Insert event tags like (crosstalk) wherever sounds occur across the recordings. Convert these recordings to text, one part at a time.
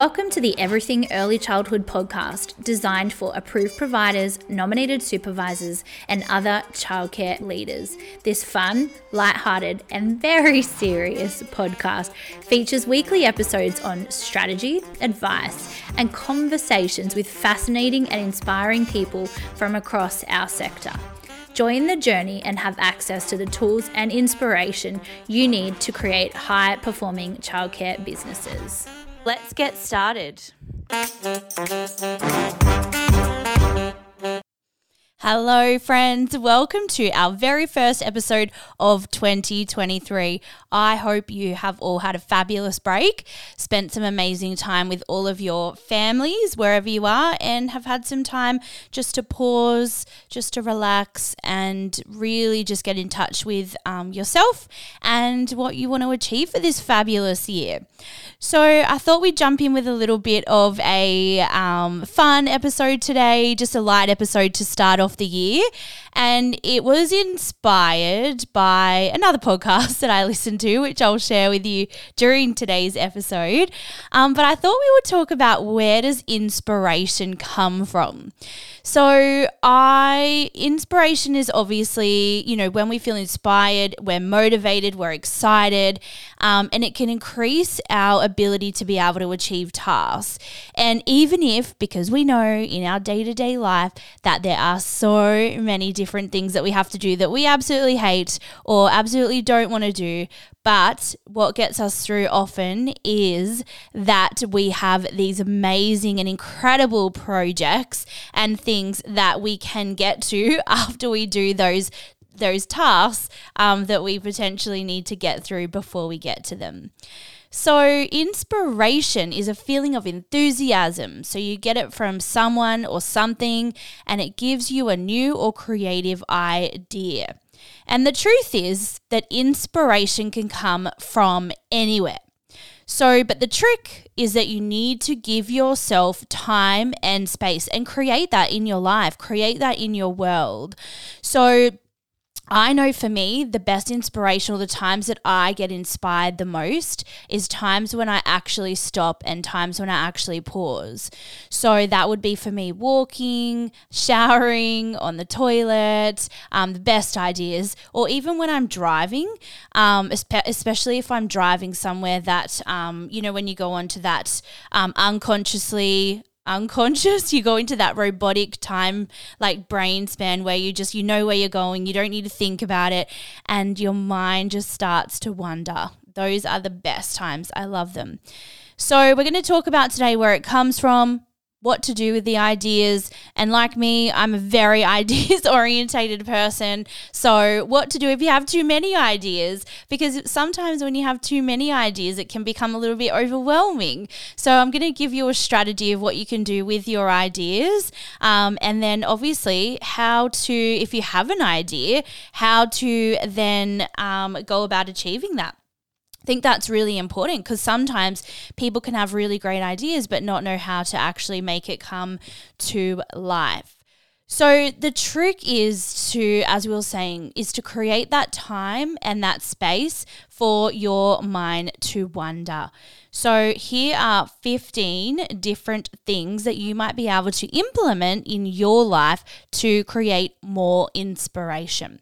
Welcome to the Everything Early Childhood podcast, designed for approved providers, nominated supervisors, and other childcare leaders. This fun, light-hearted, and very (laughs) serious podcast features weekly episodes on strategy, advice, and conversations with fascinating and inspiring people from across our sector. Join the journey and have access to the tools and inspiration you need to create high performing childcare businesses. Let's get started. Hello, friends. Welcome to our very first episode of 2023. I hope you have all had a fabulous break, spent some amazing time with all of your families wherever you are, and have had some time just to pause, just to relax, and really just get in touch with um, yourself and what you want to achieve for this fabulous year. So, I thought we'd jump in with a little bit of a um, fun episode today, just a light episode to start off the year. And it was inspired by another (laughs) podcast that I listened to, which I'll share with you during today's episode. Um, but I thought we would talk about where does inspiration come from. So, I inspiration is obviously, you know, when we feel inspired, we're motivated, we're excited, um, and it can increase our ability to be able to achieve tasks. And even if, because we know in our day to day life that there are so many different things that we have to do that we absolutely hate or absolutely don't want to do, but what gets us through often is that we have these amazing and incredible projects and things that we can get to (laughs) after we do those those tasks um, that we potentially need to get through before we get to them. So, inspiration is a feeling of enthusiasm. So, you get it from someone or something, and it gives you a new or creative idea. And the truth is that inspiration can come from anywhere. So, but the trick is that you need to give yourself time and space and create that in your life, create that in your world. So, I know for me, the best inspiration or the times that I get inspired the most is times when I actually stop and times when I actually pause. So that would be for me walking, showering, on the toilet, um, the best ideas, or even when I'm driving, um, especially if I'm driving somewhere that, um, you know, when you go onto that um, unconsciously unconscious. You go into that robotic time like brain span where you just you know where you're going you don't need to think about it and your mind just starts to wander. Those are the best times. I love them. So we're going to talk about today where it comes from what to do with the ideas. And like me, I'm a very (laughs) ideas orientated person. So, what to do if you have too many ideas? Because sometimes when you have too many ideas, it can become a little bit overwhelming. So, I'm going to give you a strategy of what you can do with your ideas. Um, and then, obviously, how to, if you have an idea, how to then um, go about achieving that think that's really important because sometimes people can have really great ideas but not know how to actually make it come to life. So the trick is to, as we were saying, is to create that time and that space for your mind to wander. So here are 15 different things that you might be able to implement in your life to create more inspiration.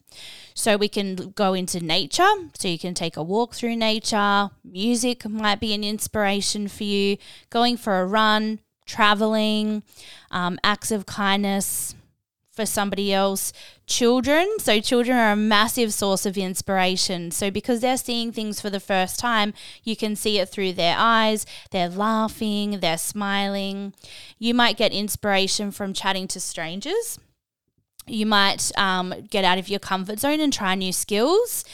So we can go into nature. So you can take a walk through nature. Music might be an inspiration for you. Going for a run, traveling, um, acts of kindness for somebody else. Children. So children are a massive source of inspiration. So because they're seeing things for the first time, you can see it through their eyes. They're laughing, they're smiling. You might get inspiration from chatting to strangers you might um, get out of your comfort zone and try new skills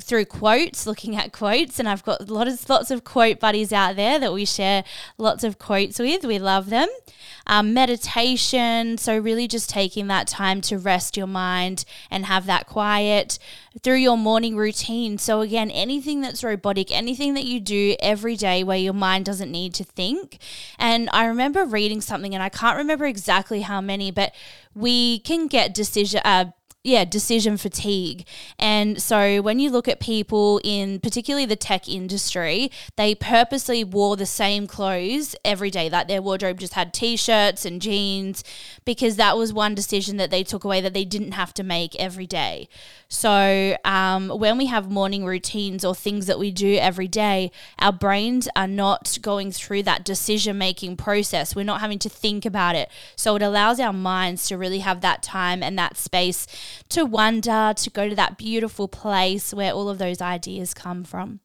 through quotes, looking at quotes, and I've got lots lots of quote buddies out there that we share lots of quotes with. We love them. Um, meditation, so really just taking that time to rest your mind and have that quiet through your morning routine. So again, anything that's robotic, anything that you do every day where your mind doesn't need to think. And I remember reading something, and I can't remember exactly how many, but we can get decision. Uh, yeah, decision fatigue. And so when you look at people in particularly the tech industry, they purposely wore the same clothes every day. Like their wardrobe just had t-shirts and jeans because that was one decision that they took away that they didn't have to make every day. So um, when we have morning routines or things that we do every day, our brains are not going through that decision making process. We're not having to think about it. So it allows our minds to really have that time and that space to wonder, to go to that beautiful place where all of those ideas come from.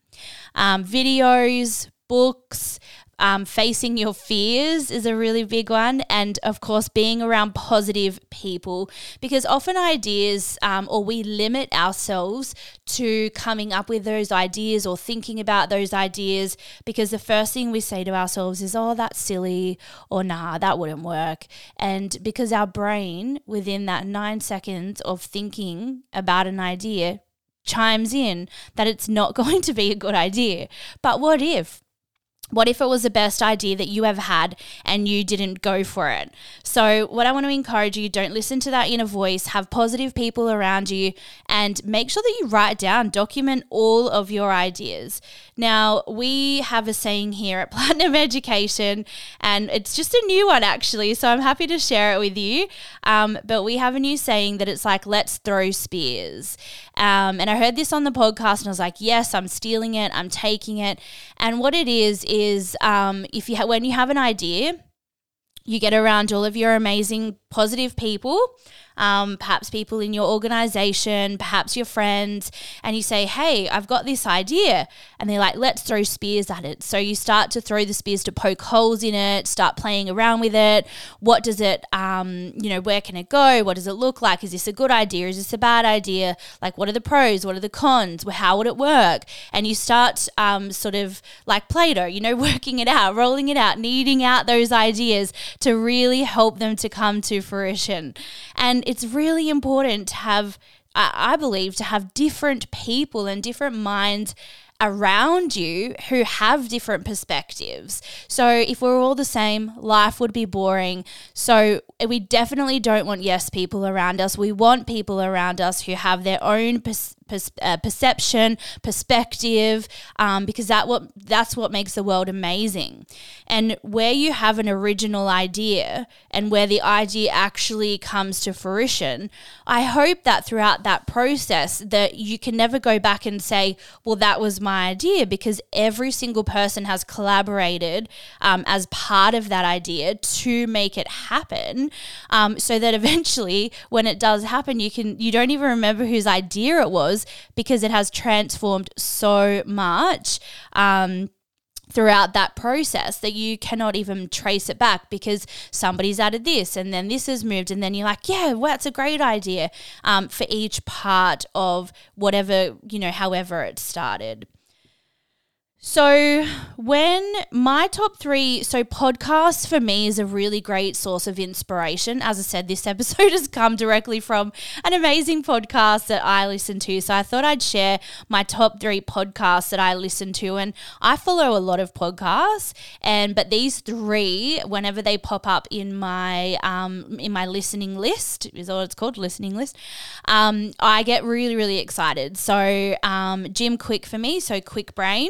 Um, videos, books, um, facing your fears is a really big one. And of course, being around positive people because often ideas um, or we limit ourselves to coming up with those ideas or thinking about those ideas because the first thing we say to ourselves is, oh, that's silly or nah, that wouldn't work. And because our brain, within that nine seconds of thinking about an idea, chimes in that it's not (laughs) going to be a good idea. But what if? What if it was the best idea that you ever had and you didn't go for it? So, what I want to encourage you don't listen to that inner voice, have positive people around you, and make sure that you write down, document all of your ideas. Now, we have a saying here at (laughs) Platinum Education, and it's just a new one actually, so I'm happy to share it with you. Um, but we have a new saying that it's like, let's throw spears. Um, and I heard this on the podcast, and I was like, yes, I'm stealing it, I'm taking it. And what it is, is um, if you ha- when you have an idea, you get around all of your amazing positive people um, perhaps people in your organization, perhaps your friends, and you say, Hey, I've got this idea. And they're like, Let's throw spears at it. So you start to throw the spears to poke holes in it, start playing around with it. What does it, um, you know, where can it go? What does it look like? Is this a good idea? Is this a bad idea? Like, what are the pros? What are the cons? How would it work? And you start um, sort of like Play Doh, you know, (laughs) working it out, rolling it out, kneading out those ideas to really help them to come to fruition. And it's really important to have, I believe, to have different people and different minds around you who have different perspectives. So, if we're all the same, life would be boring. So, we definitely don't want yes people around us. We want people around us who have their own pers- uh, perception, perspective, um, because that what that's what makes the world amazing. And where you have an original idea and where the idea actually comes to fruition, I hope that throughout that process that you can never go back and say, "Well, that was my idea," because every single person has collaborated um, as part of that idea to make it happen, um, so that eventually, when it does happen, you can you don't even remember whose idea it was because it has transformed so much. Um, throughout that process that you cannot even trace it back because somebody's added this and then this has moved and then you're like yeah well that's a great idea um, for each part of whatever you know however it started so, when my top three, so podcasts for me is a really great source of inspiration. As I said, this (laughs) episode has come directly from an amazing podcast that I listen to. So, I thought I'd share my top three podcasts that I listen to. And I follow a lot of podcasts, and but these three, whenever they pop up in my um, in my listening list, is what it's called, listening list, um, I get really really excited. So, um, Jim Kwik for me, so Kwik Brain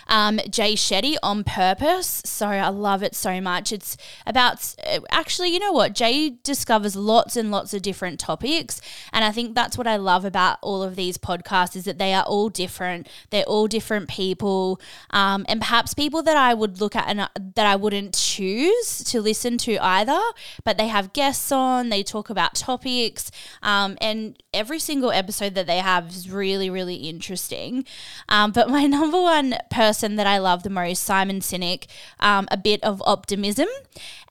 um, Jay Shetty on purpose. So I love it so much. It's about actually, you know what? Jay discovers lots and lots of different topics, and I think that's what I love about all of these podcasts is that they are all different. They're all different people, um, and perhaps people that I would look at and uh, that I wouldn't choose to listen to either. But they have guests on. They talk about topics, um, and every single episode that they have is really, really interesting. Um, but my (laughs) number one person that I love the most, Simon Sinek, um, a bit of optimism.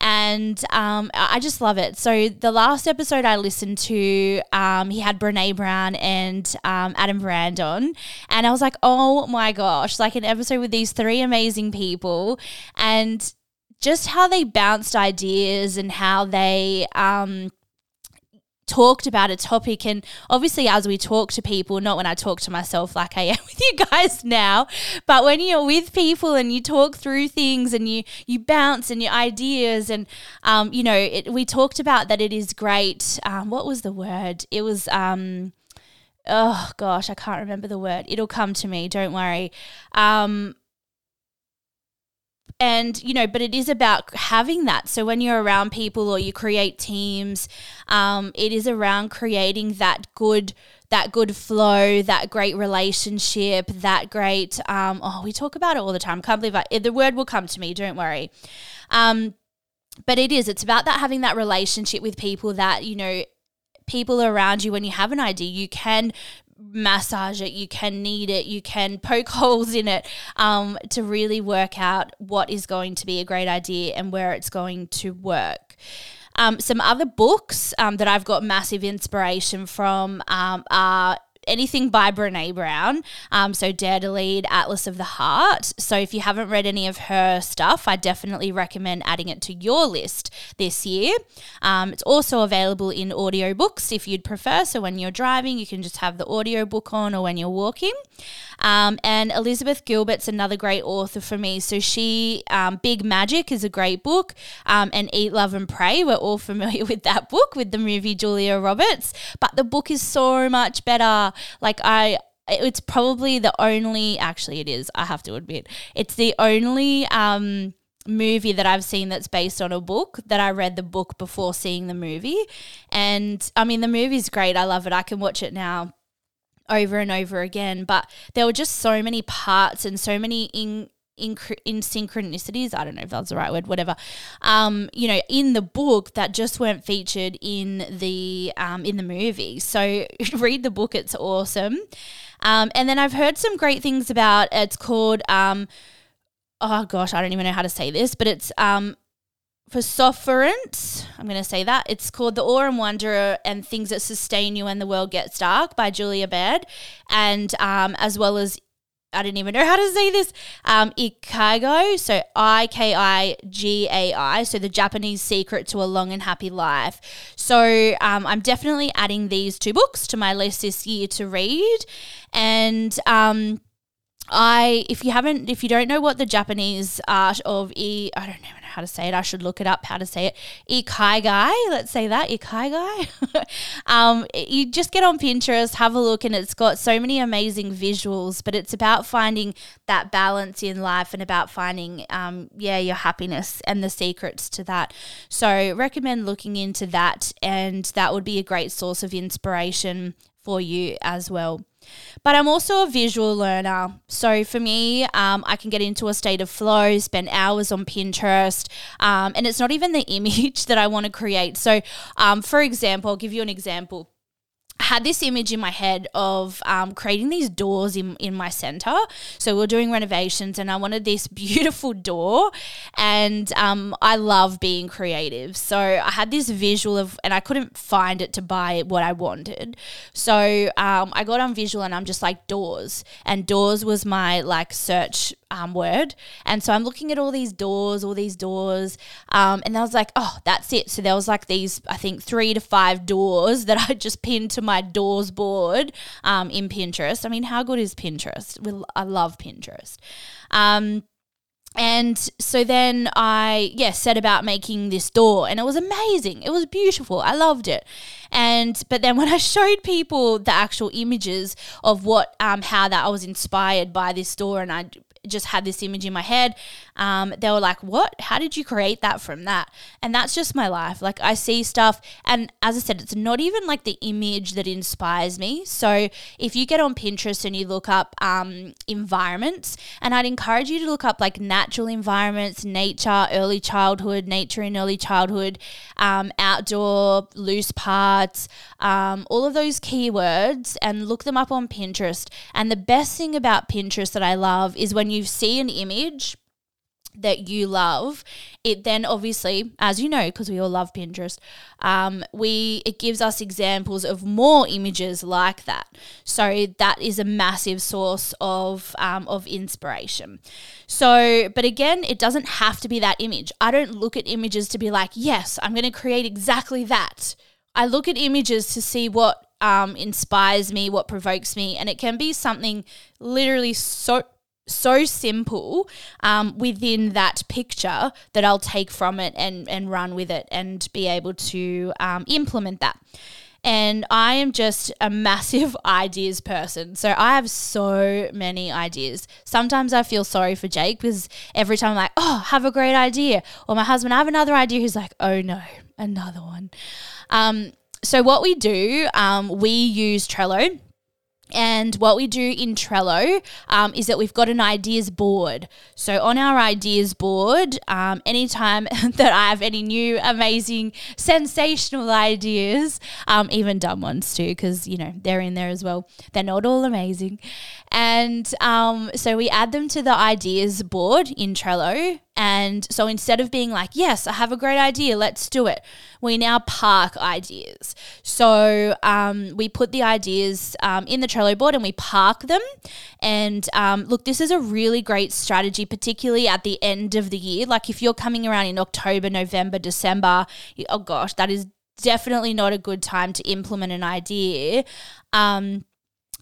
And um, I just love it. So the last episode I listened to, um, he had Brene Brown and um, Adam Grant on. And I was like, oh my gosh, like an episode with these three amazing people. And just how they bounced ideas and how they um, talked about a topic. And obviously, as we talk to people, not when I talk to myself like I (laughs) am with you guys now, but when you're with people and you talk through things and you, you bounce and your ideas, and, um, you know, it, we talked about that it is great. Um, what was the word? It was, um, oh gosh, I can't remember the word. It'll come to me. Don't worry. Um, and you know but it is about having that. So when you're around people or you create teams um, it is around creating that good that good flow that great relationship that great um, oh we talk about it all the time. Can't believe I, the word will come to me don't worry. Um, but it is it's about that having that relationship with people that you know people around you when you have an idea you can massage it, you can knead it, you can poke (laughs) holes in it um, to really work out what is going to be a great idea and where it's going to work. Um, some other books um, that I've got massive inspiration from um, are anything by Brene Brown. Um, so Dare to Lead, Atlas of the Heart. So if you haven't read any of her stuff, I definitely recommend adding it to your list this year. Um, it's also available in audiobooks if you'd prefer. So when you're driving, you can just have the audiobook on or when you're walking. Um, and Elizabeth Gilbert's another great author for me. So she, um, Big Magic is a great book, um, and Eat, Love, and Pray. We're all (laughs) familiar with that book with the movie Julia Roberts, but the book is so much better. Like I, it's probably the only. Actually, it is. I have to admit, it's the only. Um, movie that I've seen that's based on a book that I read the book before seeing the movie. And I mean, the movie's great. I love it. I can watch it now over and over again. But there were just so many parts and so many in in, in synchronicities. I don't know if that's the right word, whatever. Um, you know, in the book that just weren't featured in the um, in the movie. So (laughs) read the book; it's awesome. Um, and then I've heard some great things about. It's called. Um, oh gosh, I don't even know how to say this, but it's um, for Sopherent, I'm going to say that. It's called The Awe and Wonder and Things That Sustain You When the World Gets Dark by Julia Baird. And um, as well as, I didn't even know how to say this, um, so I K I G A I, so the Japanese secret to a long and happy life. So um, I'm definitely adding these two books to my list this year to read. And, um, I, if you haven't, if you don't know what the Japanese art of e, I don't know how to say it. I should look it up how to say it. Ikigai, let's say that Ikigai. (laughs) um, you just get on Pinterest, have a look, and it's got so many amazing visuals. But it's about finding that balance in life and about finding, um, yeah, your happiness and the secrets to that. So recommend looking into that, and that would be a great source of inspiration for you as well. But I'm also a visual learner. So for me, um, I can get into a state of flow, spend hours on Pinterest, um, and it's not even the (laughs) image that I want to create. So, um, for example, I'll give you an example had this image in my head of um, creating these doors in, in my center. So we are doing renovations and I wanted this (laughs) beautiful door. And um, I love being creative. So I had this visual of, and I couldn't find it to buy what I wanted. So um, I got on visual and I'm just like doors. And doors was my like search um, word. And so I'm looking at all these doors, all these doors. Um, and I was like, oh, that's it. So there was like these, I think, three to five doors (laughs) that I just pinned to my doors board um, in Pinterest. I mean, how good is Pinterest? I love Pinterest. Um, and so then I, yeah, set about making this door and it was amazing. It was beautiful. I loved it. And, but then (laughs) when I showed people the actual images of what, um, how that I was inspired by this door and I just had this image in my head. Um, they were like, What? How did you create that from that? And that's just my life. Like, I see stuff, and as I said, it's not even like the image that inspires me. So, if you get on Pinterest and you look up um, environments, and I'd encourage you to look up like natural environments, nature, early childhood, nature in early childhood, um, outdoor, loose parts, um, all of those keywords, and look them up on Pinterest. And the best thing about Pinterest that I love is when you see an image that you love it then obviously as you know because we all love pinterest um, we it gives us examples of more images like that. So that is a massive source of um, of inspiration. So but again it doesn't have to be that image. I don't look at images to be like yes i'm going to create exactly that. I look at images to see what um, inspires me, what provokes me, and it can be something literally so so simple um, within that picture that I'll take from it and and run with it and be able to um, implement that. And I am just a massive (laughs) ideas person. So I have so many ideas. Sometimes I feel sorry for Jake because every time I'm like, oh, have a great idea. Or my husband, I have another idea. He's like, oh no, another one. Um, so what we do, um, we use Trello and what we do in Trello um, is that we've got an ideas board. So on our ideas board, um, anytime (laughs) that I have any new, amazing, sensational ideas, um, even dumb ones too, because you know they're in there as well. They're not all amazing, and um, so we add them to the ideas board in Trello. And so instead of being like, yes, I have a great idea, let's do it, we now park ideas. So um, we put the ideas um, in the Trello board and we park them. And um, look, this is a really great strategy, particularly at the end of the year. Like if you're coming around in October, November, December, oh gosh, that is definitely not a good time to implement an idea. Um,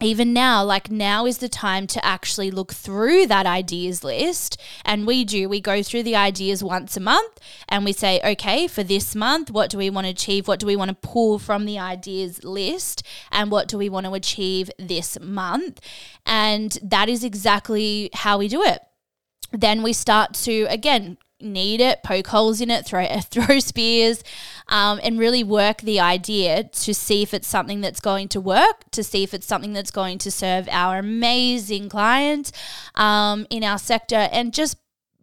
even now, like now is the time to actually look through that ideas list. And we do, we go through the ideas once a month and we say, okay, for this month, what do we want to achieve? What do we want to pull from the ideas list? And what do we want to achieve this month? And that is exactly how we do it then we start to again knead it, poke holes in it, throw (laughs) throw spears, um, and really work the idea to see if it's something that's going to work, to see if it's something that's going to serve our amazing client um, in our sector, and just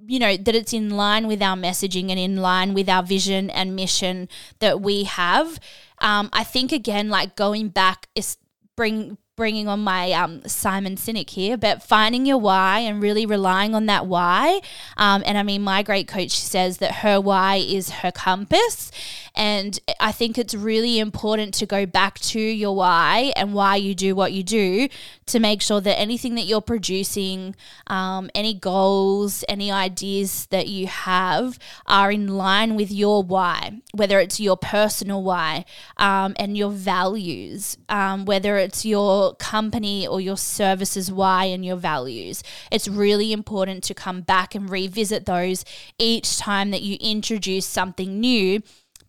you know that it's in line with our messaging and in line with our vision and mission that we have. Um, I think again, like going back is bring bringing on my um, Simon Sinek here, but finding your why and really relying on that why. Um, and I mean, my great coach says that her why is her compass. And I think it's really important to go back to your why and why you do what you do to make sure that anything that you're producing, um, any goals, any ideas that you have are in line with your why, whether it's your personal why um, and your values, um, whether it's your company or your services why and your values. It's really important to come back and revisit those each time that you introduce something new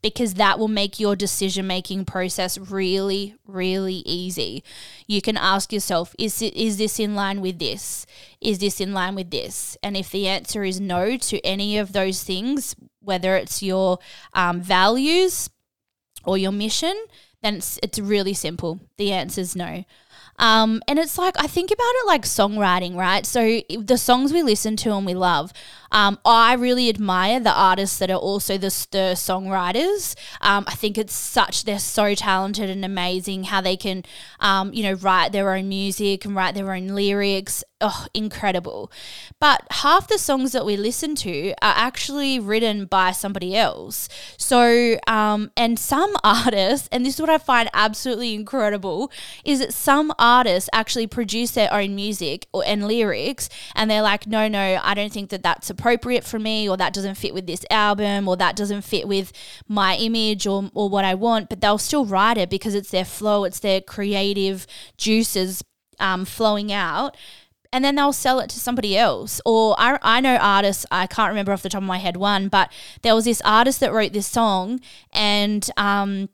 because that will make your decision making process really, really easy. You can ask yourself, is, it, is this in line with this? Is this in line with this? And if the answer is no to any of those things, whether it's your um, values or your mission, then it's, it's really simple. The answer is no. Um, and it's like, I think about it like songwriting, right? So the songs we listen to and we love, um, I really admire the artists that are also the stir songwriters. Um, I think it's such, they're so talented and amazing how they can, um, you know, write their own music and write their own lyrics. Oh, incredible. But half the songs that we listen to are actually written by somebody else. So, um, and some (laughs) artists, and this is what I find absolutely incredible, is that some artists actually produce their own music or, and lyrics and they're like, no, no, I don't think that that's appropriate for me or that doesn't fit with this album or that doesn't fit with my image or, or what I want, but they'll still write it because it's their flow, it's their creative juices um, flowing out and then they'll sell it to somebody else. Or I, I know artists, I can't remember off the top of my head one, but there was this artist that wrote this song and um,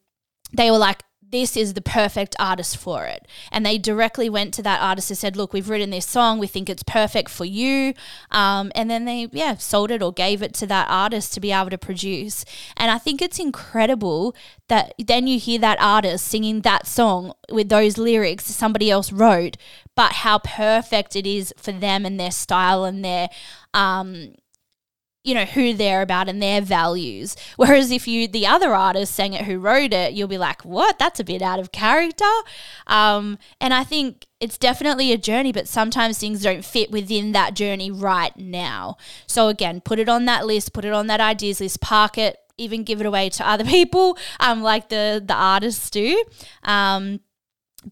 they were like, this is the perfect artist for it. And they directly went to that artist and said, Look, we've written this song. We think it's perfect for you. Um, and then they, yeah, sold it or gave it to that artist to be able to produce. And I think it's incredible that then you hear that artist singing that song with those lyrics somebody else wrote, but how perfect it is for them and their style and their, um, you know who they're about and their values. (laughs) Whereas if you the other artist sang it who wrote it you'll be like what? That's a bit out of character. Um, and i think it's definitely a journey but sometimes things don't fit within that journey right now. So again put it on that list put it on that ideas list park it even give it away to other (laughs) people um, like the the artists do. Um,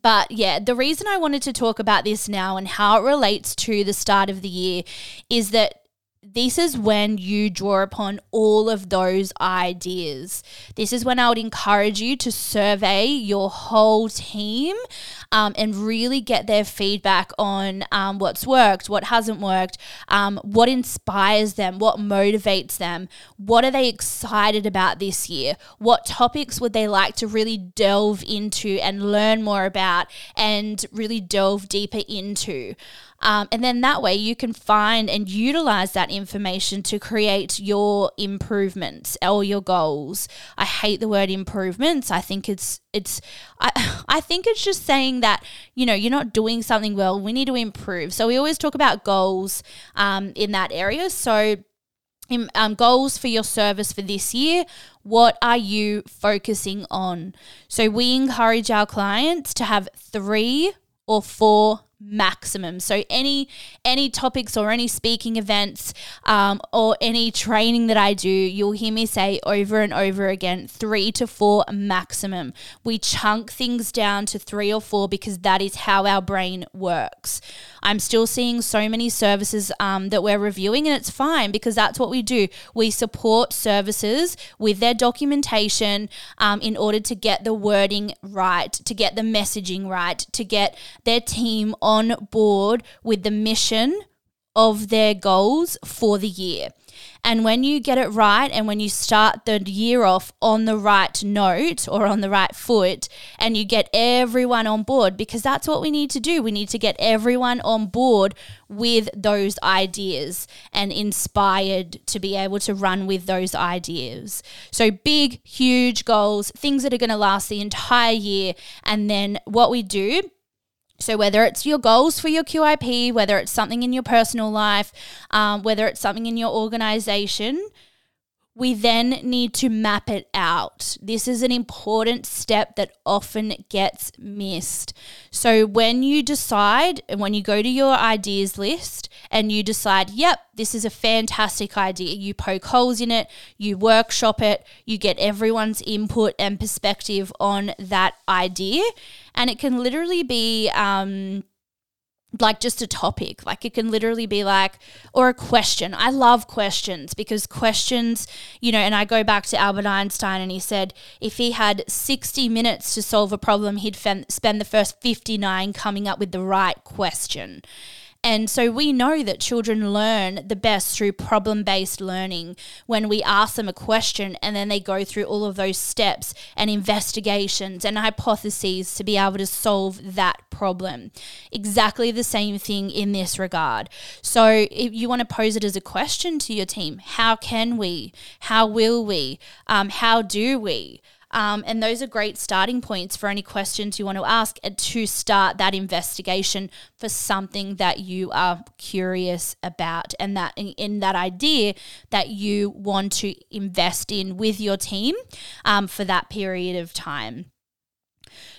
but yeah, the reason I wanted to talk about this now and how it relates to the start of the year is that this is when you draw upon all of those ideas. This is when I would encourage you to survey your whole team um, and really get their feedback on um, what's worked, what hasn't worked, um, what inspires them, what motivates them, what are they excited about this year, what topics would they like to really delve into and learn more about and really delve deeper into. Um, and then that way you can find and utilize that information to create your improvements or your goals. I hate the word improvements. I think it's it's I (laughs) I think it's just saying that you know you're not doing something well. We need to improve. So we always talk about goals um, in that area. So um, goals for your service for this year. What are you focusing on? So we encourage our clients to have three or four maximum. So any any topics or any speaking events um, or any training that I do, you'll hear me say over and over again, three to four maximum. We chunk things down to three or four because that is how our brain works. I'm still seeing so many services um, that we're reviewing, and it's fine because that's what we do. We support services with their documentation um, in order to get the wording right, to get the messaging right, to get their team on board with the mission of their goals for the year. And when you get it right and when you start the year off on the right note or on the right foot and you get everyone on board, because that's what we need to do. We need to get everyone on board with those ideas and inspired to be able to run with those ideas. So, big, huge goals, things that are going to last the entire year. And then what we do so, whether it's your goals for your QIP, whether it's something in your personal life, um, whether it's something in your organization, we then need to map it out. This is an important step that often gets missed. So, when you decide and when you go to your ideas list and you decide, yep, this is a fantastic idea, you poke holes in it, you workshop it, you get everyone's input and perspective on that idea. And it can literally be, um, like just a topic. Like it can literally be like, or a question. I love questions because questions, you know, and I go back to Albert Einstein and he said if he had 60 minutes to solve a problem, he'd spend the first 59 coming up with the right question. And so we know that children learn the best through problem based learning when we ask them a question and then they go through all of those steps and investigations and hypotheses to be able to solve that problem. Exactly the same thing in this regard. So if you want to pose it as a question to your team, how can we? How will we? Um, how do we? Um, and those are great starting points for any questions you want to ask to start that investigation for something that you are curious about and that in, in that idea that you want to invest in with your team um, for that period of time.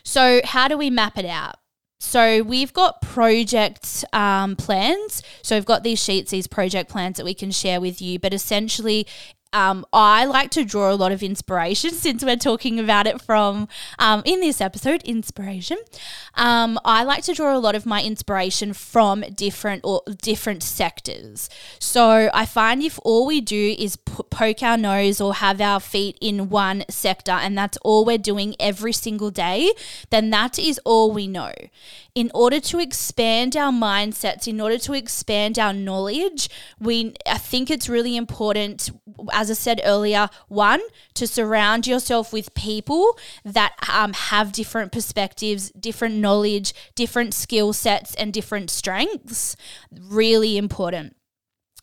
So, how do we map it out? So we've got project um, plans. So we've got these sheets, these project plans that we can share with you. But essentially, um, I like to draw a lot of inspiration (laughs) since we're talking about it from um, in this episode, inspiration. Um, I like to draw a lot of my inspiration from different or different sectors. So I find if all we do is p- poke our nose or have our feet in one sector and that's all we're doing every single day, then that is all we know in order to expand our mindsets, in order to expand our knowledge, we I think it's really important, as I said earlier, one to surround yourself with people that um, have different perspectives, different knowledge, different skill sets, and different strengths. Really important.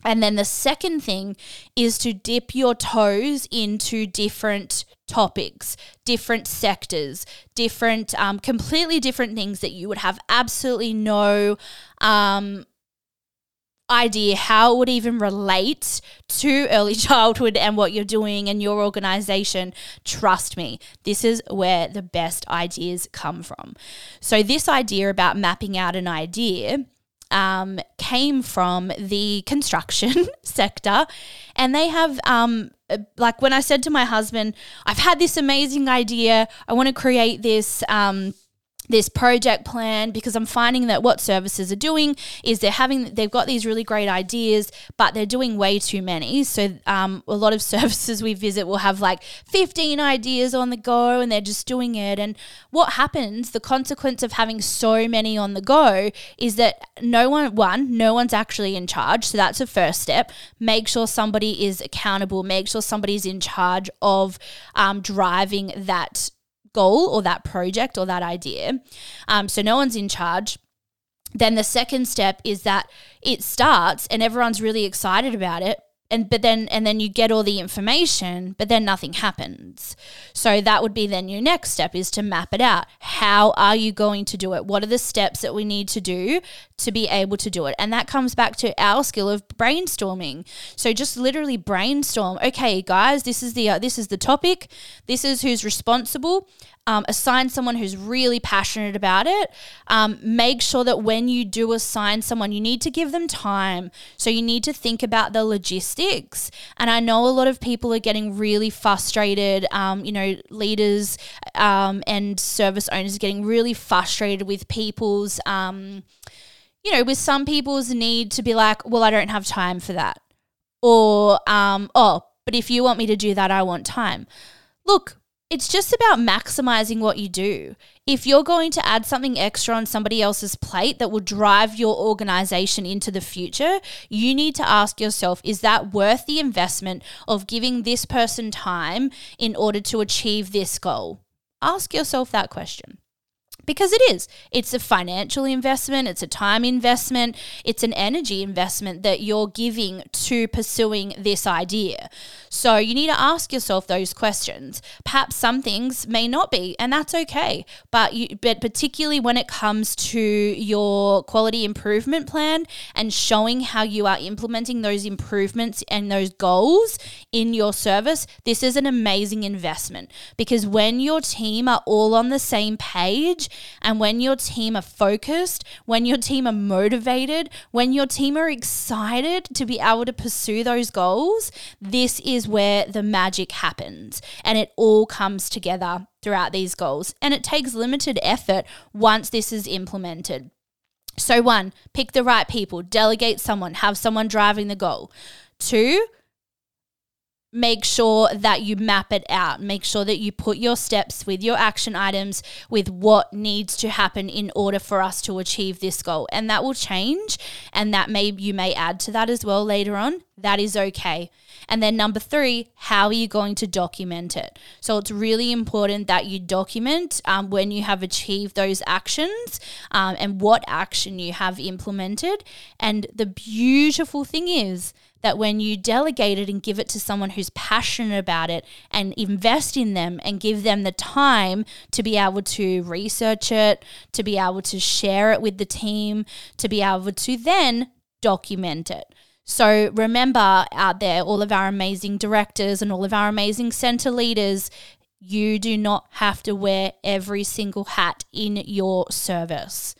And then the second thing is to dip your toes into different topics, different sectors, different, um, completely different things that you would have absolutely no um, idea how it would even relate to early (laughs) childhood and what you're doing and your organization, trust me, this is where the best ideas come from. So, this idea about mapping out an idea um, came from the construction (laughs) sector, and they have um, uh, like when I said to my husband, I've had this amazing idea, I want to create this. Um, this project plan because I'm finding that what services are doing is they're having they've got these really great ideas, but they're doing way too many. So um, a lot of (laughs) services we visit will have like 15 ideas on the go, and they're just doing it. And what happens? The consequence of having so many on the go is that no one one no one's actually in charge. So that's the first step. Make sure somebody is accountable. Make sure somebody's in charge of um, driving that goal or that project or that idea. Um, so no one's in charge. Then the second step is that it starts and everyone's really excited about it, and but then and then you get all the information but then nothing happens. So that would be then your next step is to map it out. How are you going to do it? What are the steps that we need to do to be able to do it? And that comes back to our skill of brainstorming. So just literally brainstorm. Okay guys this is the uh, this is the topic. This is who's responsible um, assign someone who's really passionate about it. Um, make sure that when you do assign someone, you need to give them time. So you need to think about the logistics. And I know a lot of people are getting really frustrated. Um, you know, leaders um, and service owners are getting really frustrated with people's, um, you know, with some people's need to be like, well, I don't have time for that. Or, um, oh, but if you want me to do that, I want time. Look, it's just about maximizing what you do. If you're going to add something extra on somebody else's plate that will drive your organization into the future, you need to ask yourself is that worth the investment of giving this person time in order to achieve this goal? Ask yourself that question because it is. It's a financial investment, it's a time investment, it's an energy investment that you're giving to pursuing this idea. So you need to ask yourself those questions. Perhaps some things may not be, and that's okay. But you, but particularly when it comes to your quality improvement plan and showing how you are implementing those improvements and those goals in your service, this is an amazing investment because when your team are all on the same page and when your team are focused, when your team are motivated, when your team are excited to be able to pursue those goals, this is where the magic happens and it all comes together throughout these goals. And it takes limited effort once this is implemented. So, one, pick the right people, delegate someone, have someone driving the goal. Two, make sure that you map it out. Make sure that you put your steps with your action items with what needs to happen in order for us to achieve this goal. And that will change and that may you may add to that as well later on. That is okay. And then number 3, how are you going to document it? So it's really important that you document um, when you have achieved those actions um, and what action you have implemented. And the beautiful thing is that when you delegate it and give it to someone who's passionate about it and invest in them and give them the time to be able to research it, to be able to share it with the team, to be able to then document it. So remember out there, all of our amazing directors and all of our amazing center leaders, you do not have to wear every single hat in your service.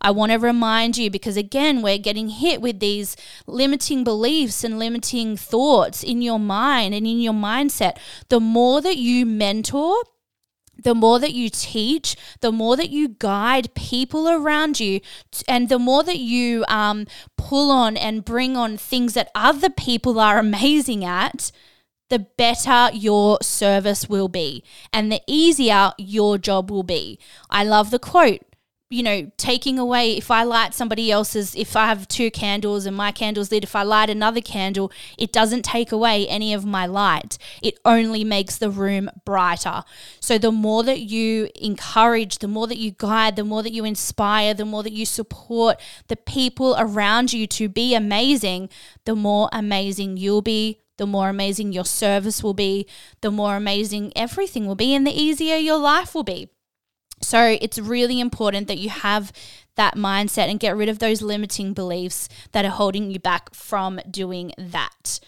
I want to remind you because, again, we're getting hit with these limiting beliefs and limiting thoughts in your mind and in your mindset. The more that you mentor, the more that you teach, the more that you guide people around you, and the more that you um, pull on and bring on things that other people are (laughs) amazing at, the better your service will be and the easier your job will be. I love the quote you know, taking away, if I light somebody else's, if I have two candles and my candle's lit, if I light another candle, it doesn't take away any of my light. It only makes the room brighter. So the more that you encourage, the more that you guide, the more that you inspire, the more that you support the people around you to be amazing, the more amazing you'll be, the more amazing your service will be, the more amazing everything will be, and the easier your life will be. So it's really important that you have that mindset and get rid of those limiting beliefs that are holding you back from doing that.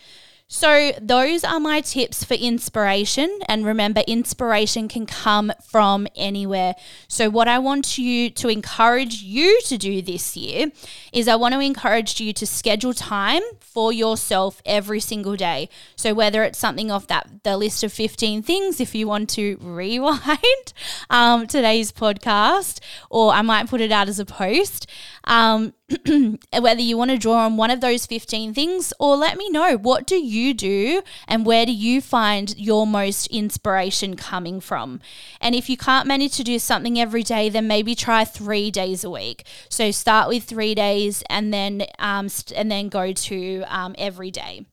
So, those are my tips for inspiration. And remember, inspiration can come from anywhere. So, what I want you to encourage you to do this year is I want to encourage you to schedule time for yourself every single day. So, whether it's something off that the list of 15 things, if you want to rewind (laughs) um, today's podcast, or I might put it out as a post. Um, (clears throat) whether you want to draw on one of those 15 things or let me know what do you do and where do you find your most inspiration coming from? And if you can't manage to do something every day then maybe try three days a week. So start with three days and then um, st- and then go to um, every day.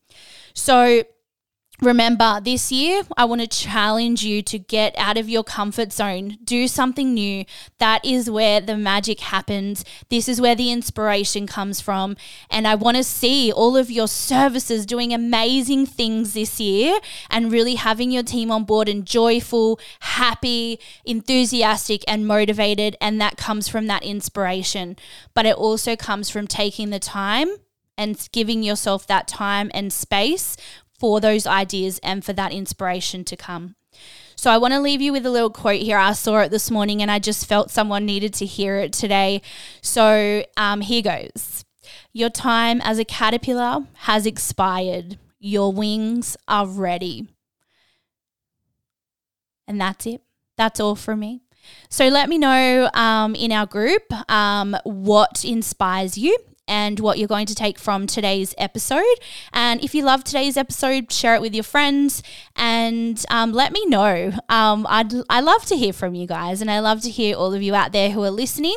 So Remember, this year, I want to challenge you to get out of your comfort zone, do something new. That is where the magic happens. This is where the inspiration comes from. And I want to see all of your services doing amazing things this year and really having your team on board and joyful, happy, enthusiastic, and motivated. And that comes from that inspiration. But it also comes from taking the time and giving yourself that time and space for those ideas and for that inspiration to come. So I want to leave you with a little quote here. I saw it this morning and I just felt someone needed to hear it today. So um, here goes Your time as a caterpillar has expired, your wings are ready. And that's it. That's all from me. So let me know um, in our group um, what inspires you and what you're going to take from today's episode. And if you love today's episode, share it with your friends and um, let me know. Um, I'd I love to hear from you guys, and I love to hear all of you out there who are listening.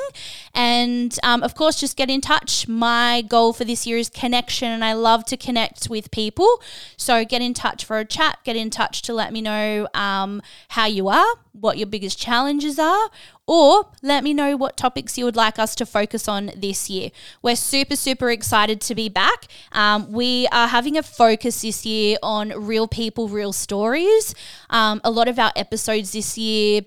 And um, of course, just get in touch. My goal for this year is connection, and I love to connect with people. So get in touch for a chat. Get in touch to let me know um, how you are, what your biggest challenges are, or let me know what topics you would like us to focus on this year. We're super, super excited to be back. Um, we are having a focus this year on real people, real stories. Um, a lot of our episodes this year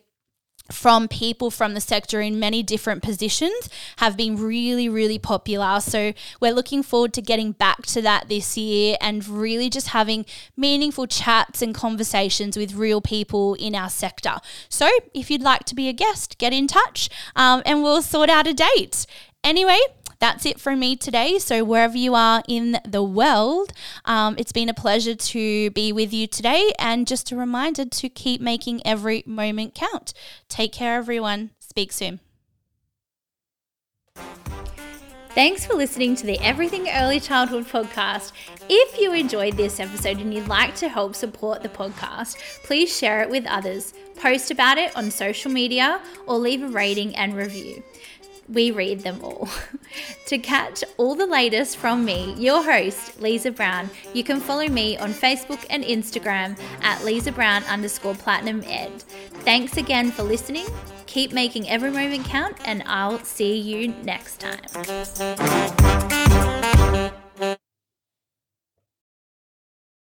from people from the sector in many different positions have been really, really popular. So we're looking forward to getting back to that this year and really just having meaningful chats and conversations with real people in our sector. So if you'd like to be a guest, get in touch um, and we'll sort out a date. Anyway, that's it from me today. So, wherever you are in the world, um, it's been a pleasure to be with you today. And just a reminder to keep making every moment count. Take care, everyone. Speak soon. Thanks for listening to the Everything Early Childhood podcast. If you enjoyed this episode and you'd like to help support the podcast, please share it with others, post about it on social media, or leave a rating and review we read them all. (laughs) to catch all the latest from me, your host, Lisa Brown, you can follow me on Facebook and Instagram at Lisa Brown underscore platinum ed. Thanks again for listening. Keep making every moment count, and I'll see you next time.